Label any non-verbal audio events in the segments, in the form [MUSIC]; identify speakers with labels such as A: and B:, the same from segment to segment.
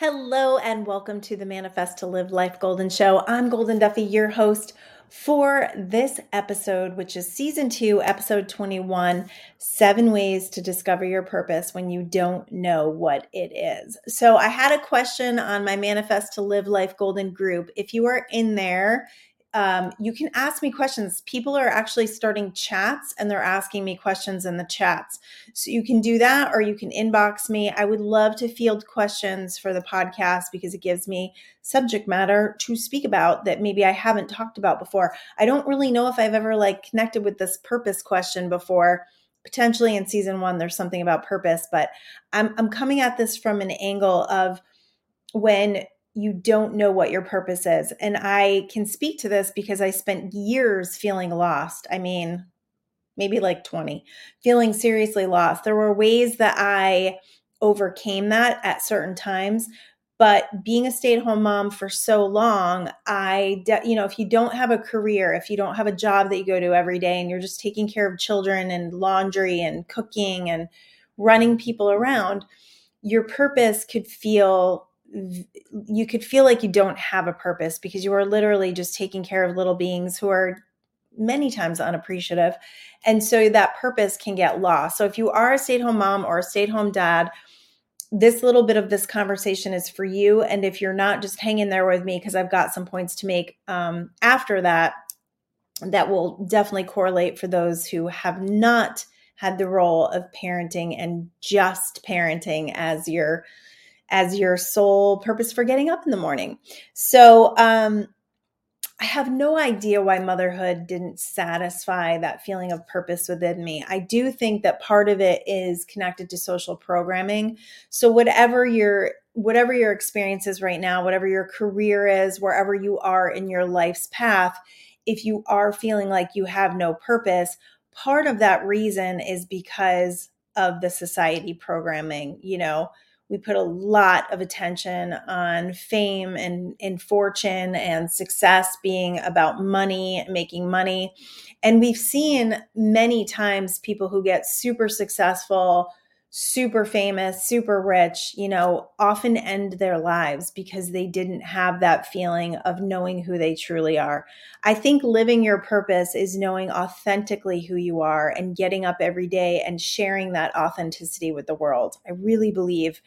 A: Hello, and welcome to the Manifest to Live Life Golden Show. I'm Goldyn Duffy, your host for this episode, which is season two, episode 21 Seven Ways to Discover Your Purpose When You Don't Know What It Is. So, I had a question on my Manifest to Live Life Golden group. If you are in there, um, you can ask me questions. People are actually starting chats and they're asking me questions in the chats. So you can do that or you can inbox me. I would love to field questions for the podcast because it gives me subject matter to speak about that maybe I haven't talked about before. I don't really know if I've ever like connected with this purpose question before. Potentially in season one, there's something about purpose, but I'm, I'm coming at this from an angle of when you don't know what your purpose is. And I can speak to this because I spent years feeling lost. I mean, maybe like 20, feeling seriously lost. There were ways that I overcame that at certain times. But being a stay at home mom for so long, I, de- you know, if you don't have a career, if you don't have a job that you go to every day and you're just taking care of children and laundry and cooking and running people around, your purpose could feel you could feel like you don't have a purpose because you are literally just taking care of little beings who are many times unappreciative. And so that purpose can get lost. So if you are a stay at home mom or a stay at home dad, this little bit of this conversation is for you. And if you're not, just hang in there with me because I've got some points to make um, after that that will definitely correlate for those who have not had the role of parenting and just parenting as your as your sole purpose for getting up in the morning. So, um, I have no idea why motherhood didn't satisfy that feeling of purpose within me. I do think that part of it is connected to social programming. So whatever your whatever your experience is right now, whatever your career is, wherever you are in your life's path, if you are feeling like you have no purpose, part of that reason is because of the society programming, you know, we put a lot of attention on fame and, and fortune and success being about money, making money. And we've seen many times people who get super successful, super famous, super rich, you know, often end their lives because they didn't have that feeling of knowing who they truly are. I think living your purpose is knowing authentically who you are and getting up every day and sharing that authenticity with the world. I really believe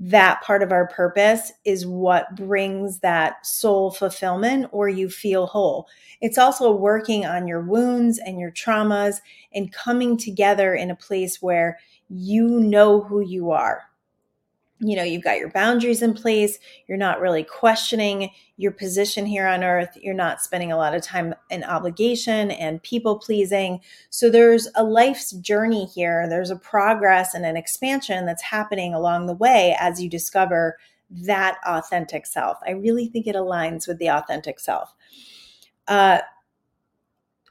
A: that part of our purpose is what brings that soul fulfillment or you feel whole. It's also working on your wounds and your traumas and coming together in a place where you know who you are. You know you've got your boundaries in place. You're not really questioning your position here on earth. You're not spending a lot of time in obligation and people pleasing. So there's a life's journey here. There's a progress and an expansion that's happening along the way as you discover that authentic self. I really think it aligns with the authentic self. Uh,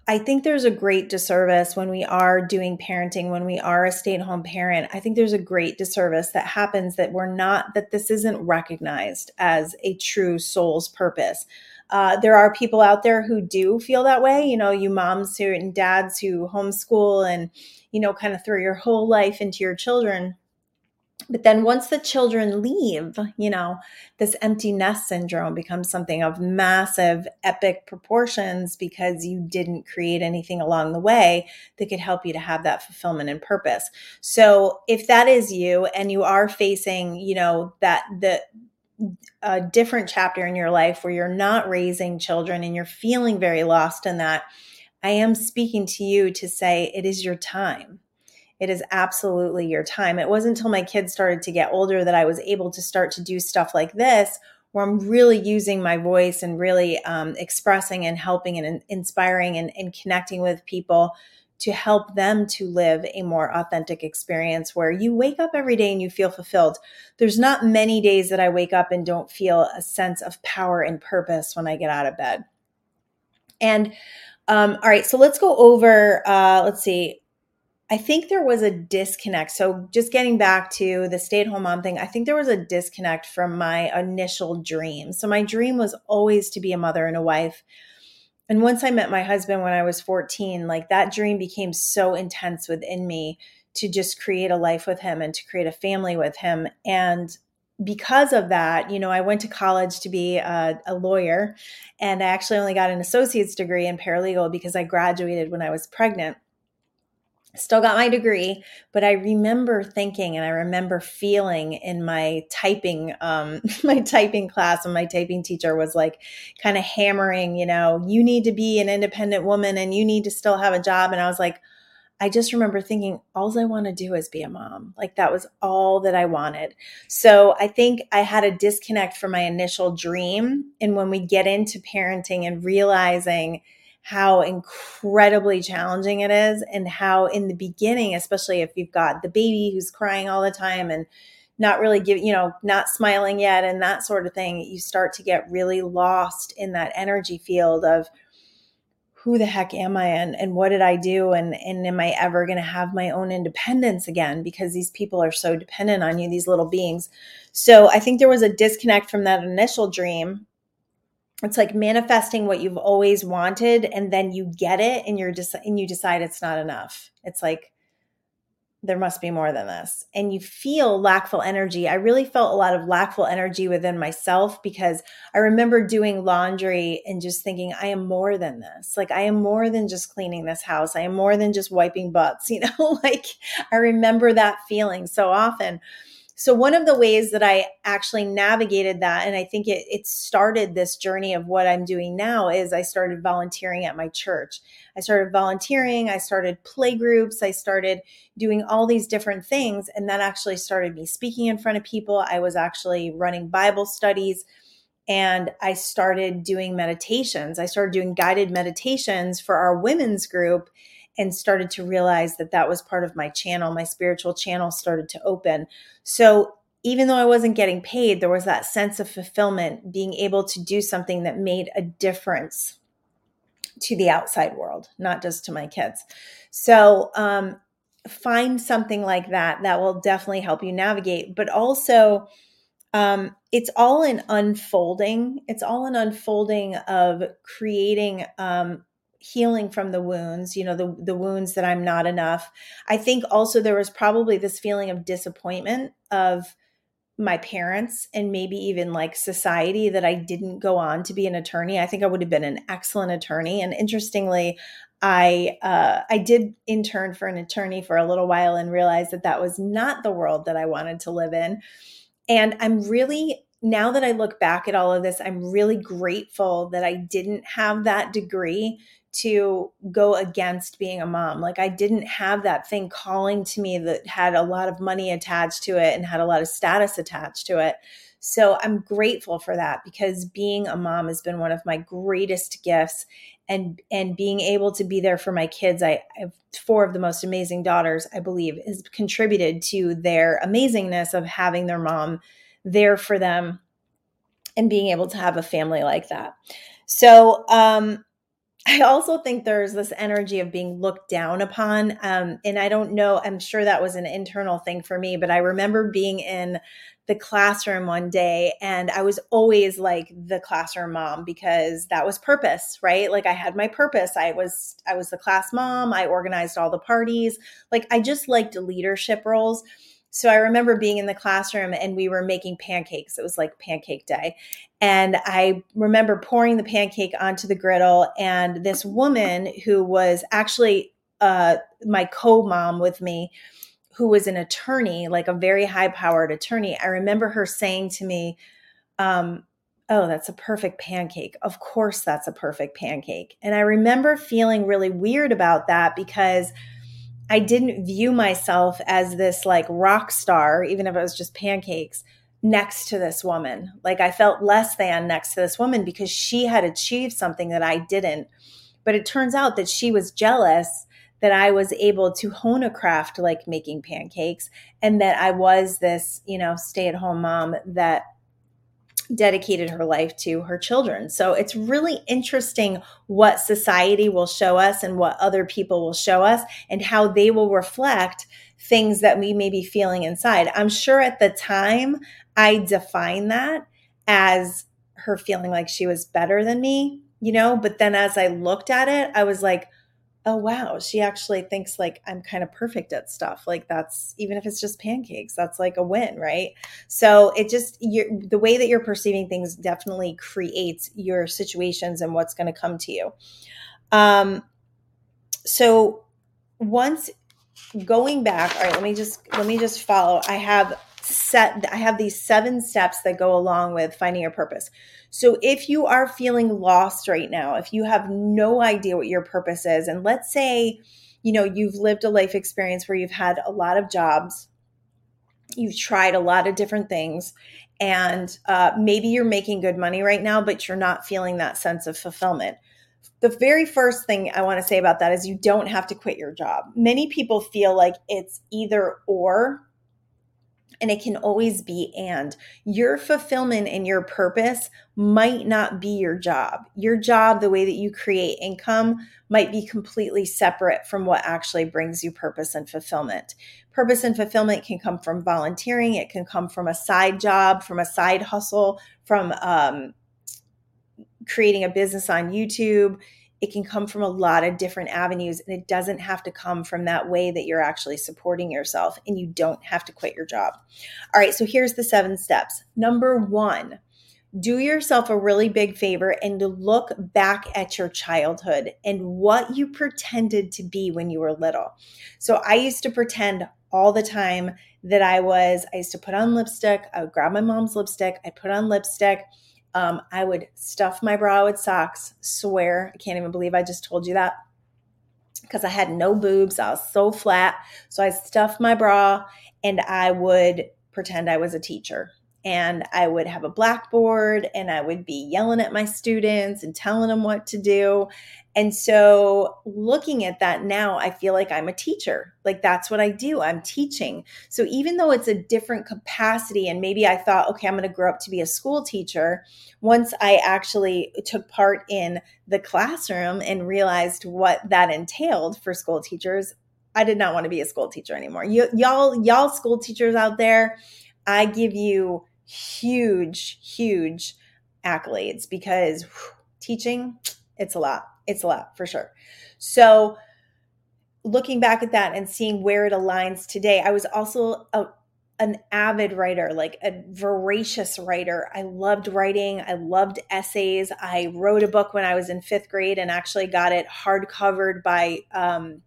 A: I think there's a great disservice when we are doing parenting, when we are a stay at home parent. I think there's a great disservice that happens that we're not, that this isn't recognized as a true soul's purpose. Uh, there are people out there who do feel that way. You know, you moms who and dads who homeschool and, you know, kind of throw your whole life into your children but then once the children leave, you know, this empty nest syndrome becomes something of massive, epic proportions because you didn't create anything along the way that could help you to have that fulfillment and purpose. So if that is you and you are facing, you know, that the a different chapter in your life where you're not raising children and you're feeling very lost in that, I am speaking to you to say it is your time it is absolutely your time. It wasn't until my kids started to get older that I was able to start to do stuff like this, where I'm really using my voice and really um, expressing and helping and inspiring and, and connecting with people to help them to live a more authentic experience where you wake up every day and you feel fulfilled. There's not many days that I wake up and don't feel a sense of power and purpose when I get out of bed. And um, all right, so let's go over, uh, let's see, I think there was a disconnect. So, just getting back to the stay at home mom thing, I think there was a disconnect from my initial dream. So, my dream was always to be a mother and a wife. And once I met my husband when I was 14, like that dream became so intense within me to just create a life with him and to create a family with him. And because of that, you know, I went to college to be a, a, lawyer, and I actually only got an associate's degree in paralegal because I graduated when I was pregnant. Still got my degree, but I remember thinking and I remember feeling in my typing, um, [LAUGHS] my typing class, and my typing teacher was like kind of hammering, you know, you need to be an independent woman and you need to still have a job. And I was like, I just remember thinking, all I want to do is be a mom. Like that was all that I wanted. So I think I had a disconnect from my initial dream. And when we get into parenting and realizing how incredibly challenging it is, and how in the beginning, especially if you've got the baby who's crying all the time and not really giving, you know, not smiling yet and that sort of thing, you start to get really lost in that energy field of, who the heck am I and, and what did I do? And, and am I ever going to have my own independence again? Because these people are so dependent on you, these little beings. So I think there was a disconnect from that initial dream. It's like manifesting what you've always wanted and then you get it and you're just, and you decide it's not enough. It's like, there must be more than this. And you feel lackful energy. I really felt a lot of lackful energy within myself because I remember doing laundry and just thinking, I am more than this. Like, I am more than just cleaning this house. I am more than just wiping butts. [LAUGHS] You know, like I remember that feeling so often. So, one of the ways that I actually navigated that, and I think it, it started this journey of what I'm doing now, is I started volunteering at my church. I started volunteering, I started play groups, I started doing all these different things. And that actually started me speaking in front of people. I was actually running Bible studies and I started doing meditations. I started doing guided meditations for our women's group and started to realize that that was part of my channel. My spiritual channel started to open. So even though I wasn't getting paid, there was that sense of fulfillment, being able to do something that made a difference to the outside world, not just to my kids. So, um, find something like that that will definitely help you navigate, but also, um, it's all an unfolding. It's all an unfolding of creating um, healing from the wounds you know the the wounds that i'm not enough. I think also there was probably this feeling of disappointment of my parents and maybe even like society that i didn't go on to be an attorney. I think i would have been an excellent attorney. And interestingly i uh, i did intern for an attorney for a little while and realized that that was not the world that i wanted to live in. And i'm really now that I look back at all of this, I'm really grateful that I didn't have that degree to go against being a mom. Like I didn't have that thing calling to me that had a lot of money attached to it and had a lot of status attached to it. So I'm grateful for that because being a mom has been one of my greatest gifts and and being able to be there for my kids. I, I have four of the most amazing daughters, I believe, has contributed to their amazingness of having their mom there for them and being able to have a family like that. So um I also think there's this energy of being looked down upon. Um, and I don't know, I'm sure that was an internal thing for me, but I remember being in the classroom one day and I was always like the classroom mom because that was purpose, right? Like I had my purpose. I was I was the class mom, I organized all the parties. Like I just liked leadership roles. So I remember being in the classroom and we were making pancakes. It was like pancake day. And I remember pouring the pancake onto the griddle, and this woman who was actually uh, my co mom with me, who was an attorney, like a very high powered attorney, I remember her saying to me, um, Oh, that's a perfect pancake. Of course, that's a perfect pancake. And I remember feeling really weird about that because I didn't view myself as this like rock star, even if it was just pancakes next to this woman. Like I felt less than next to this woman because she had achieved something that I didn't. But it turns out that she was jealous that I was able to hone a craft like making pancakes and that I was this, you know, stay at home mom that dedicated her life to her children. So it's really interesting what society will show us and what other people will show us and how they will reflect things that we may be feeling inside. I'm sure at the time I defined that as her feeling like she was better than me, you know, but then as I looked at it, I was like, oh wow. She actually thinks like i'm kind of perfect at stuff. Like that's even if it's just pancakes that's like a win right? So it just you the way that you're perceiving things definitely creates your situations and what's going to come to you. Um so once going back all right let me just let me just follow. I have set i have these seven steps that go along with finding your purpose. So if you are feeling lost right now if you have no idea what your purpose is and let's say you know you've lived a life experience where you've had a lot of jobs you've tried a lot of different things and uh, maybe you're making good money right now but you're not feeling that sense of fulfillment. The very first thing I want to say about that is you don't have to quit your job. Many people feel like it's either or and it can always be and. Your fulfillment and your purpose might not be your job. Your job, the way that you create income, might be completely separate from what actually brings you purpose and fulfillment. Purpose and fulfillment can come from volunteering, it can come from a side job, from a side hustle, from um, creating a business on YouTube it can come from a lot of different avenues and it doesn't have to come from that way that you're actually supporting yourself and you don't have to quit your job. All right, so here's the seven steps. Number 1, do yourself a really big favor and look back at your childhood and what you pretended to be when you were little. So I used to pretend all the time that I was I used to put on lipstick, I would grab my mom's lipstick, I'd put on lipstick um, I would stuff my bra with socks. Swear, I can't even believe I just told you that because I had no boobs. I was so flat. So I stuffed my bra and I would pretend I was a teacher and I would have a blackboard and I would be yelling at my students and telling them what to do. And so looking at that now, I feel like I'm a teacher. Like that's what I do. I'm teaching. So even though it's a different capacity, and maybe I thought, okay, I'm going to grow up to be a school teacher, once I actually took part in the classroom and realized what that entailed for school teachers, I did not want to be a school teacher anymore. You, y'all, y'all school teachers out there, I give you huge, huge accolades because whew, teaching, it's a lot. It's a lot for sure. So, looking back at that and seeing where it aligns today, I was also a, an avid writer, like a voracious writer. I loved writing. I loved essays. I wrote a book when I was in fifth grade and actually got it hardcovered by um,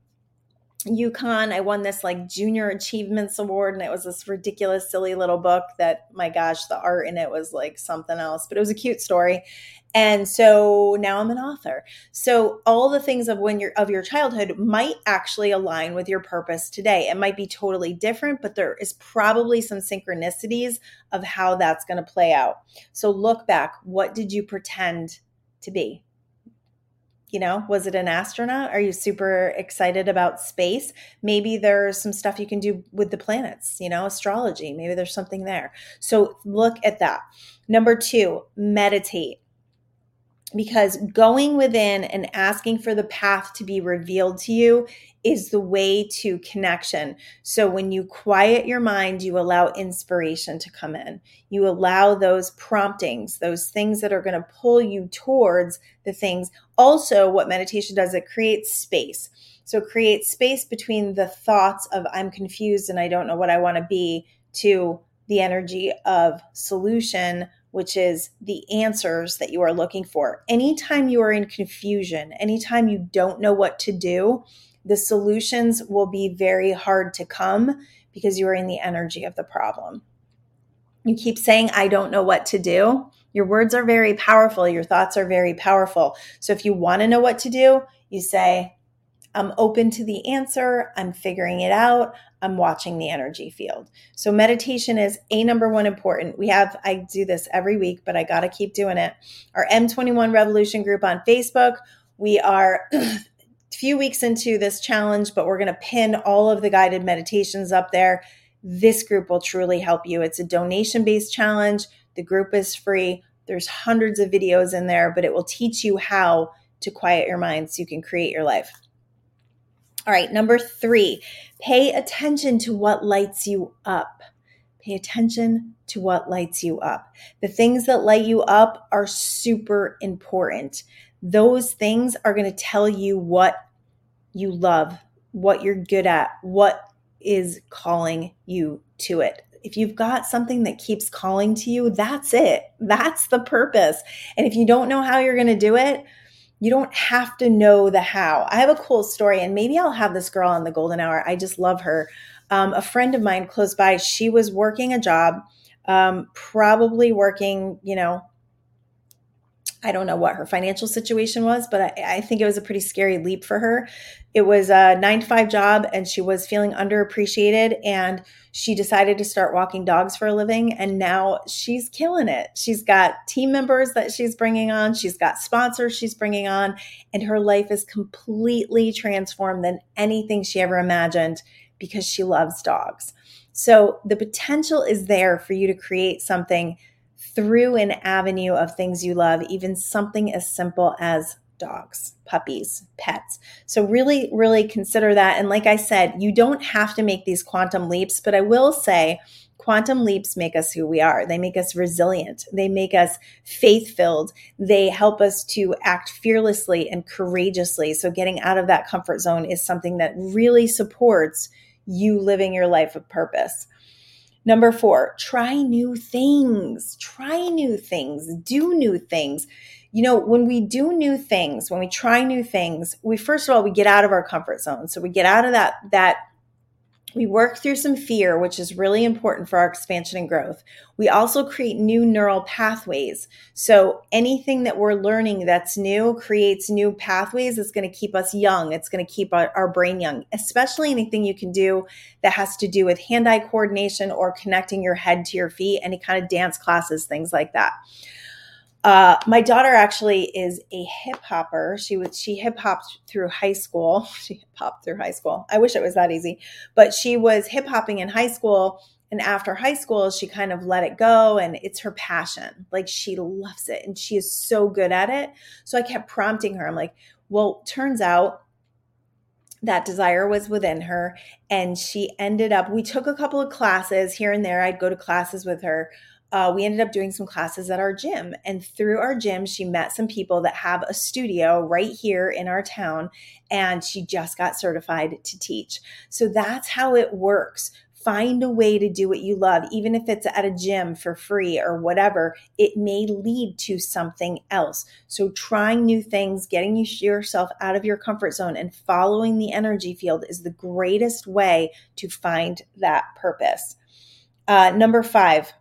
A: UConn. I won this like junior achievements award, and it was this ridiculous, silly little book that, my gosh, the art in it was like something else, but it was a cute story. And so now I'm an author. So all the things of when you're of your childhood might actually align with your purpose today. It might be totally different, but there is probably some synchronicities of how that's going to play out. So look back. What did you pretend to be? You know was it an astronaut? Are you super excited about space? Maybe there's some stuff you can do with the planets you know astrology maybe there's something there. So look at that. Number 2 meditate because going within and asking for the path to be revealed to you is the way to connection. So when you quiet your mind, you allow inspiration to come in. You allow those promptings, those things that are going to pull you towards the things. Also, what meditation does, it creates space. So it creates space between the thoughts of I'm confused and I don't know what I want to be to the energy of solution which is the answers that you are looking for. Anytime you are in confusion, anytime you don't know what to do, the solutions will be very hard to come because you are in the energy of the problem. You keep saying, I don't know what to do. Your words are very powerful. Your thoughts are very powerful. So if you want to know what to do, you say, I'm open to the answer. I'm figuring it out. I'm watching the energy field. So meditation is a number one important. We have, I do this every week, but I got to keep doing it. Our M21 Revolution group on Facebook. We are a [CLEARS THROAT] few weeks into this challenge, but we're going to pin all of the guided meditations up there. This group will truly help you. It's a donation based challenge. The group is free. There's hundreds of videos in there, but it will teach you how to quiet your mind so you can create your life. All right, number three, pay attention to what lights you up. Pay attention to what lights you up. The things that light you up are super important. Those things are going to tell you what you love, what you're good at, what is calling you to it. If you've got something that keeps calling to you, that's it. That's the purpose. And if you don't know how you're going to do it, you don't have to know the how. I have a cool story, and maybe I'll have this girl on the golden hour. I just love her. Um, a friend of mine close by, she was working a job, um, probably working, you know, I don't know what her financial situation was, but I, I, think it was a pretty scary leap for her. It was a nine to five job, and she was feeling underappreciated. And she decided to start walking dogs for a living. And now she's killing it. She's got team members that she's bringing on, she's got sponsors she's bringing on, and her life is completely transformed than anything she ever imagined because she loves dogs. So the potential is there for you to create something through an avenue of things you love, even something as simple as dogs, puppies, pets. So, really, really consider that. And like I said, you don't have to make these quantum leaps, but I will say, quantum leaps make us who we are. They make us resilient. They make us faith filled. They help us to act fearlessly and courageously. So, getting out of that comfort zone is something that really supports you living your life of purpose. Number four, try new things. Try new things. Do new things. You know, when we do new things, when we try new things, we first of all we get out of our comfort zone. So we get out of that that we work through some fear, which is really important for our expansion and growth. We also create new neural pathways. So anything that we're learning that's new creates new pathways. It's going to keep us young. It's going to keep our, our brain young, especially anything you can do that has to do with hand eye coordination or connecting your head to your feet, any kind of dance classes, things like that. Uh, my daughter actually is a hip hopper. She was she hip hopped through high school. [LAUGHS] She hip hopped through high school. I wish it was that easy, but she was hip hopping in high school. And after high school, she kind of let it go, and it's her passion. Like she loves it, and she is so good at it. So I kept prompting her. I'm like, well, turns out that desire was within her, and she ended up. We took a couple of classes here and there. I'd go to classes with her uh, we ended up doing some classes at our gym. And through our gym, she met some people that have a studio right here in our town. And she just got certified to teach. So that's how it works. Find a way to do what you love, even if it's at a gym for free or whatever, it may lead to something else. So, trying new things, getting yourself out of your comfort zone, and following the energy field is the greatest way to find that purpose. Uh, number five,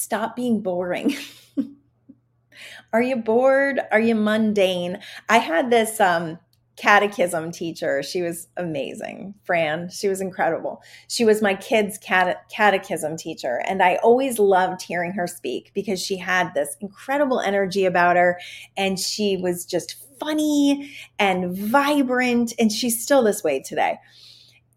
A: stop being boring. [LAUGHS] Are you bored? Are you mundane? I had this um, catechism teacher. She was amazing, Fran. She was incredible. She was my kids' cate- catechism teacher. And I always loved hearing her speak because she had this incredible energy about her. And she was just funny and vibrant. And she's still this way today.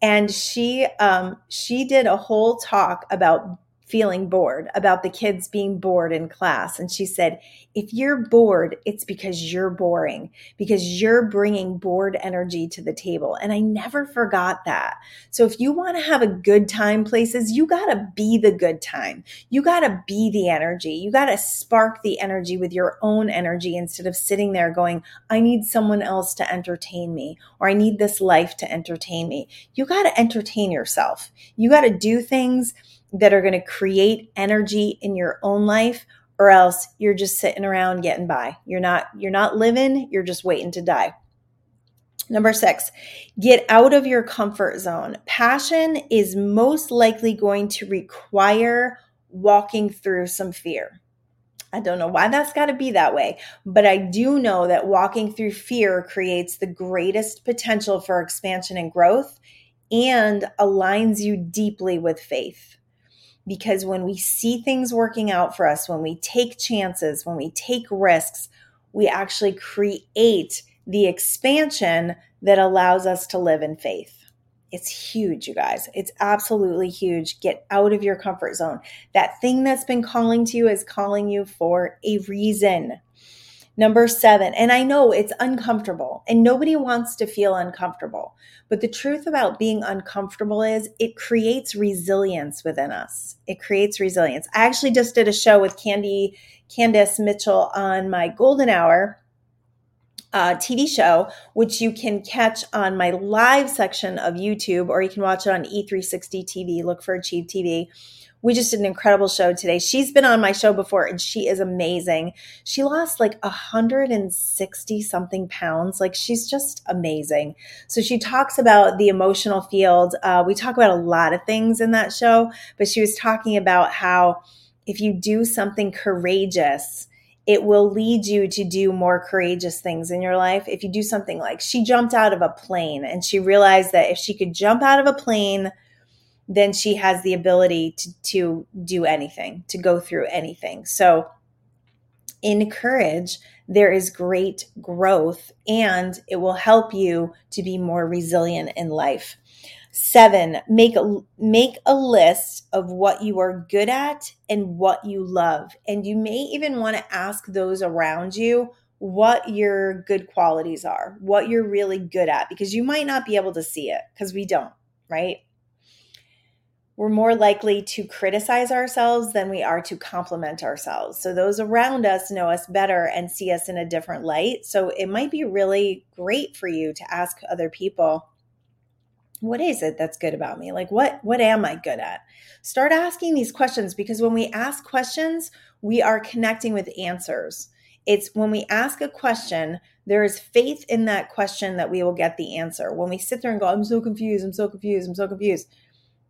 A: And she um, she did a whole talk about feeling bored, about the kids being bored in class. And she said, if you're bored, it's because you're boring, because you're bringing bored energy to the table. And I never forgot that. So if you want to have a good time places, you got to be the good time. You got to be the energy. You got to spark the energy with your own energy instead of sitting there going, I need someone else to entertain me, or I need this life to entertain me. You got to entertain yourself. You got to do things that are going to create energy in your own life or else you're just sitting around getting by. You're not you're not living, you're just waiting to die. Number 6, get out of your comfort zone. Passion is most likely going to require walking through some fear. I don't know why that's got to be that way, but I do know that walking through fear creates the greatest potential for expansion and growth and aligns you deeply with faith because when we see things working out for us, when we take chances, when we take risks, we actually create the expansion that allows us to live in faith. It's huge, you guys. It's absolutely huge. Get out of your comfort zone. That thing that's been calling to you is calling you for a reason. Number seven, and I know it's uncomfortable and nobody wants to feel uncomfortable, but the truth about being uncomfortable is it creates resilience within us. It creates resilience. I actually just did a show with Candy, Candice Mitchell on my golden hour uh, TV show, which you can catch on my live section of YouTube, or you can watch it on E360 TV. Look for Achieve TV. We just did an incredible show today. She's been on my show before and she is amazing. She lost like 160 something pounds. Like she's just amazing. So she talks about the emotional field. Uh, we talk about a lot of things in that show, but she was talking about how if you do something courageous, it will lead you to do more courageous things in your life. If you do something like she jumped out of a plane and she realized that if she could jump out of a plane, then she has the ability to, to do anything, to go through anything. So, in courage, there is great growth and it will help you to be more resilient in life. Seven, make a, make a list of what you are good at and what you love. And you may even want to ask those around you what your good qualities are, what you're really good at, because you might not be able to see it because we don't, right? We're more likely to criticize ourselves than we are to compliment ourselves. So, those around us know us better and see us in a different light. So, it might be really great for you to ask other people what is it that's good about me like what what am i good at start asking these questions because when we ask questions we are connecting with answers it's when we ask a question there is faith in that question that we will get the answer when we sit there and go i'm so confused i'm so confused i'm so confused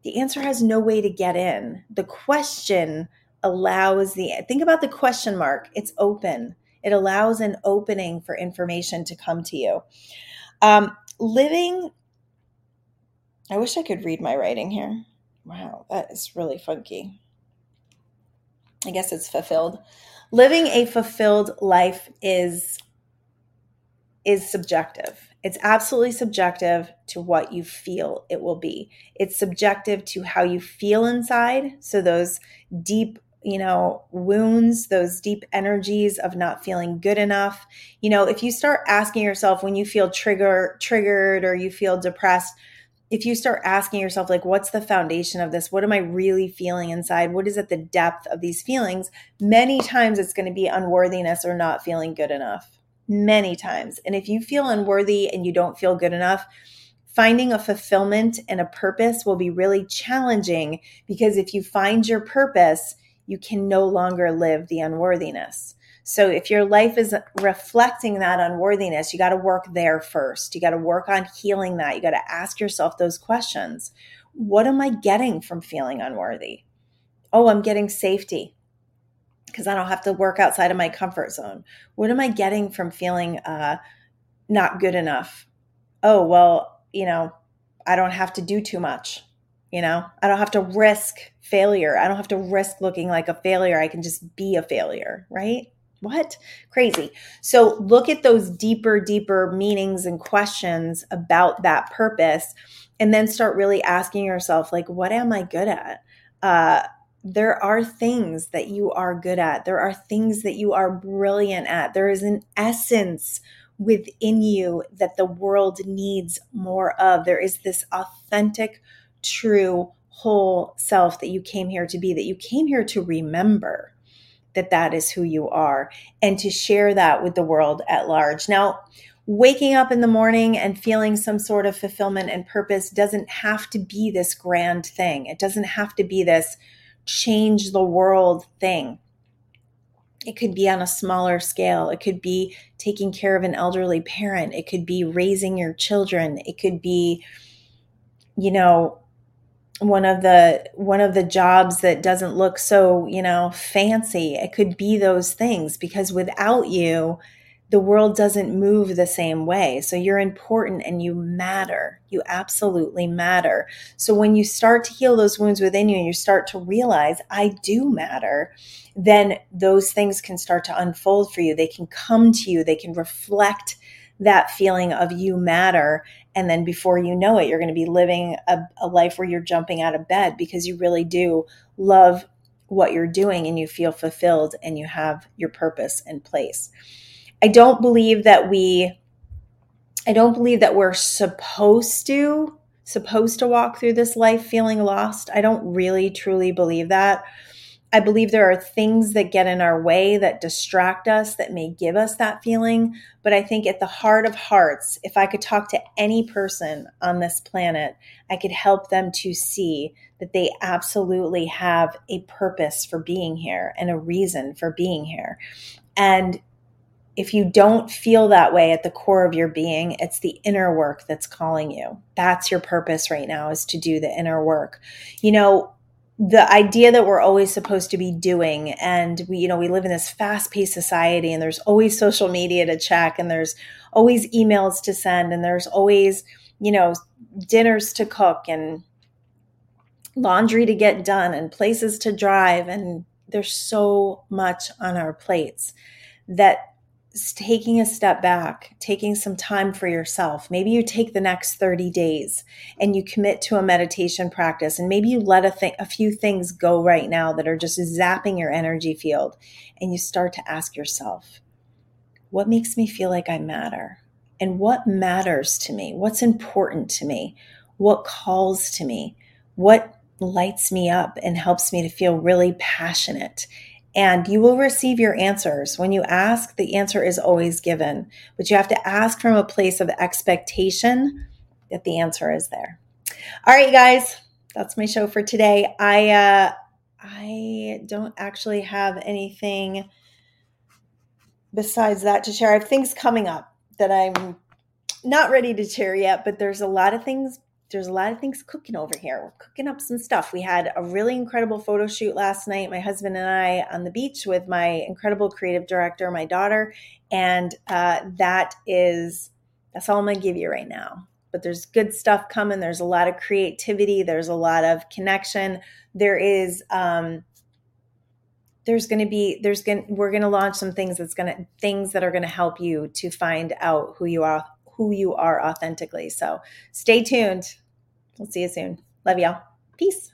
A: the answer has no way to get in the question allows the think about the question mark it's open it allows an opening for information to come to you um, living I wish I could read my writing here. Wow, that is really funky. I guess it's fulfilled. Living a fulfilled life is is subjective. It's absolutely subjective to what you feel it will be. It's subjective to how you feel inside. So those deep, you know, wounds, those deep energies of not feeling good enough. You know, if you start asking yourself when you feel trigger triggered or you feel depressed, if you start asking yourself like what's the foundation of this what am i really feeling inside what is at the depth of these feelings many times it's going to be unworthiness or not feeling good enough many times and if you feel unworthy and you don't feel good enough finding a fulfillment and a purpose will be really challenging because if you find your purpose you can no longer live the unworthiness so if your life is reflecting that unworthiness, you got to work there first. You got to work on healing that. You got to ask yourself those questions. What am I getting from feeling unworthy? Oh, I'm getting safety because I don't have to work outside of my comfort zone. What am I getting from feeling uh, not good enough? Oh, well, you know, I don't have to do too much. You know, I don't have to risk failure. I don't have to risk looking like a failure. I can just be a failure, right? what? Crazy. So look at those deeper, deeper meanings and questions about that purpose, and then start really asking yourself, like, what am I good at? Uh, there are things that you are good at. There are things that you are brilliant at. There is an essence within you that the world needs more of. There is this authentic, true, whole self that you came here to be, that you came here to remember that that is who you are and to share that with the world at large. Now, waking up in the morning and feeling some sort of fulfillment and purpose doesn't have to be this grand thing. It doesn't have to be this change the world thing. It could be on a smaller scale. It could be taking care of an elderly parent. It could be raising your children. It could be, you know, one of the one of the jobs that doesn't look so you know fancy it could be those things because without you the world doesn't move the same way. So you're important and you matter. You absolutely matter. So when you start to heal those wounds within you and you start to realize i do matter then those things can start to unfold for you. They can come to you. They can reflect that feeling of you matter. And then before you know it, you're going to be living a, a life where you're jumping out of bed because you really do love what you're doing and you feel fulfilled and you have your purpose in place. I don't believe that we I don't believe that we're supposed to supposed to walk through this life feeling lost. I don't really truly believe that. I believe there are things that get in our way that distract us that may give us that feeling. But I think at the heart of hearts, if I could talk to any person on this planet, I could help them to see that they absolutely have a purpose for being here and a reason for being here. And if you don't feel that way at the core of your being, it's the inner work that's calling you. That's your purpose right now is to do the inner work. You know, the idea that we're always supposed to be doing and we you know we live in this fast-paced society and there's always social media to check and there's always emails to send and there's always you know dinners to cook and laundry to get done and places to drive and there's so much on our plates that taking a step back, taking some time for yourself. Maybe you take the next 30 days and you commit to a meditation practice, and maybe you let a, th- a few things go right now that are just zapping your energy field, and you start to ask yourself, what makes me feel like I matter? And what matters to me? What's important to me? What calls to me? What lights me up and helps me to feel really passionate and you will receive your answers. When you ask, the answer is always given, but you have to ask from a place of expectation that the answer is there. All right, guys, that's my show for today. I uh, I don't actually have anything besides that to share. I have things coming up that I'm not ready to share yet, but there's a lot of things there's a lot of things cooking over here. We're cooking up some stuff. We had a really incredible photo shoot last night, my husband and I on the beach with my incredible creative director, my daughter. And uh, that is, that's all I'm going to give you right now. But there's good stuff coming. There's a lot of creativity. There's a lot of connection. There is, um, there's going to be there's going we're going to launch some things that's going to things that are going to help you to find out who you are who you are authentically so stay tuned We'll see you soon. Love y'all. Peace.